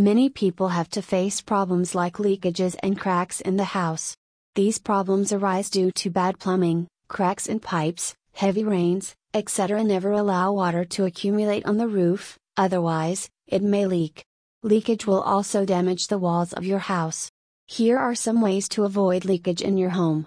Many people have to face problems like leakages and cracks in the house. These problems arise due to bad plumbing, cracks in pipes, heavy rains, etc. Never allow water to accumulate on the roof, otherwise, it may leak. Leakage will also damage the walls of your house. Here are some ways to avoid leakage in your home.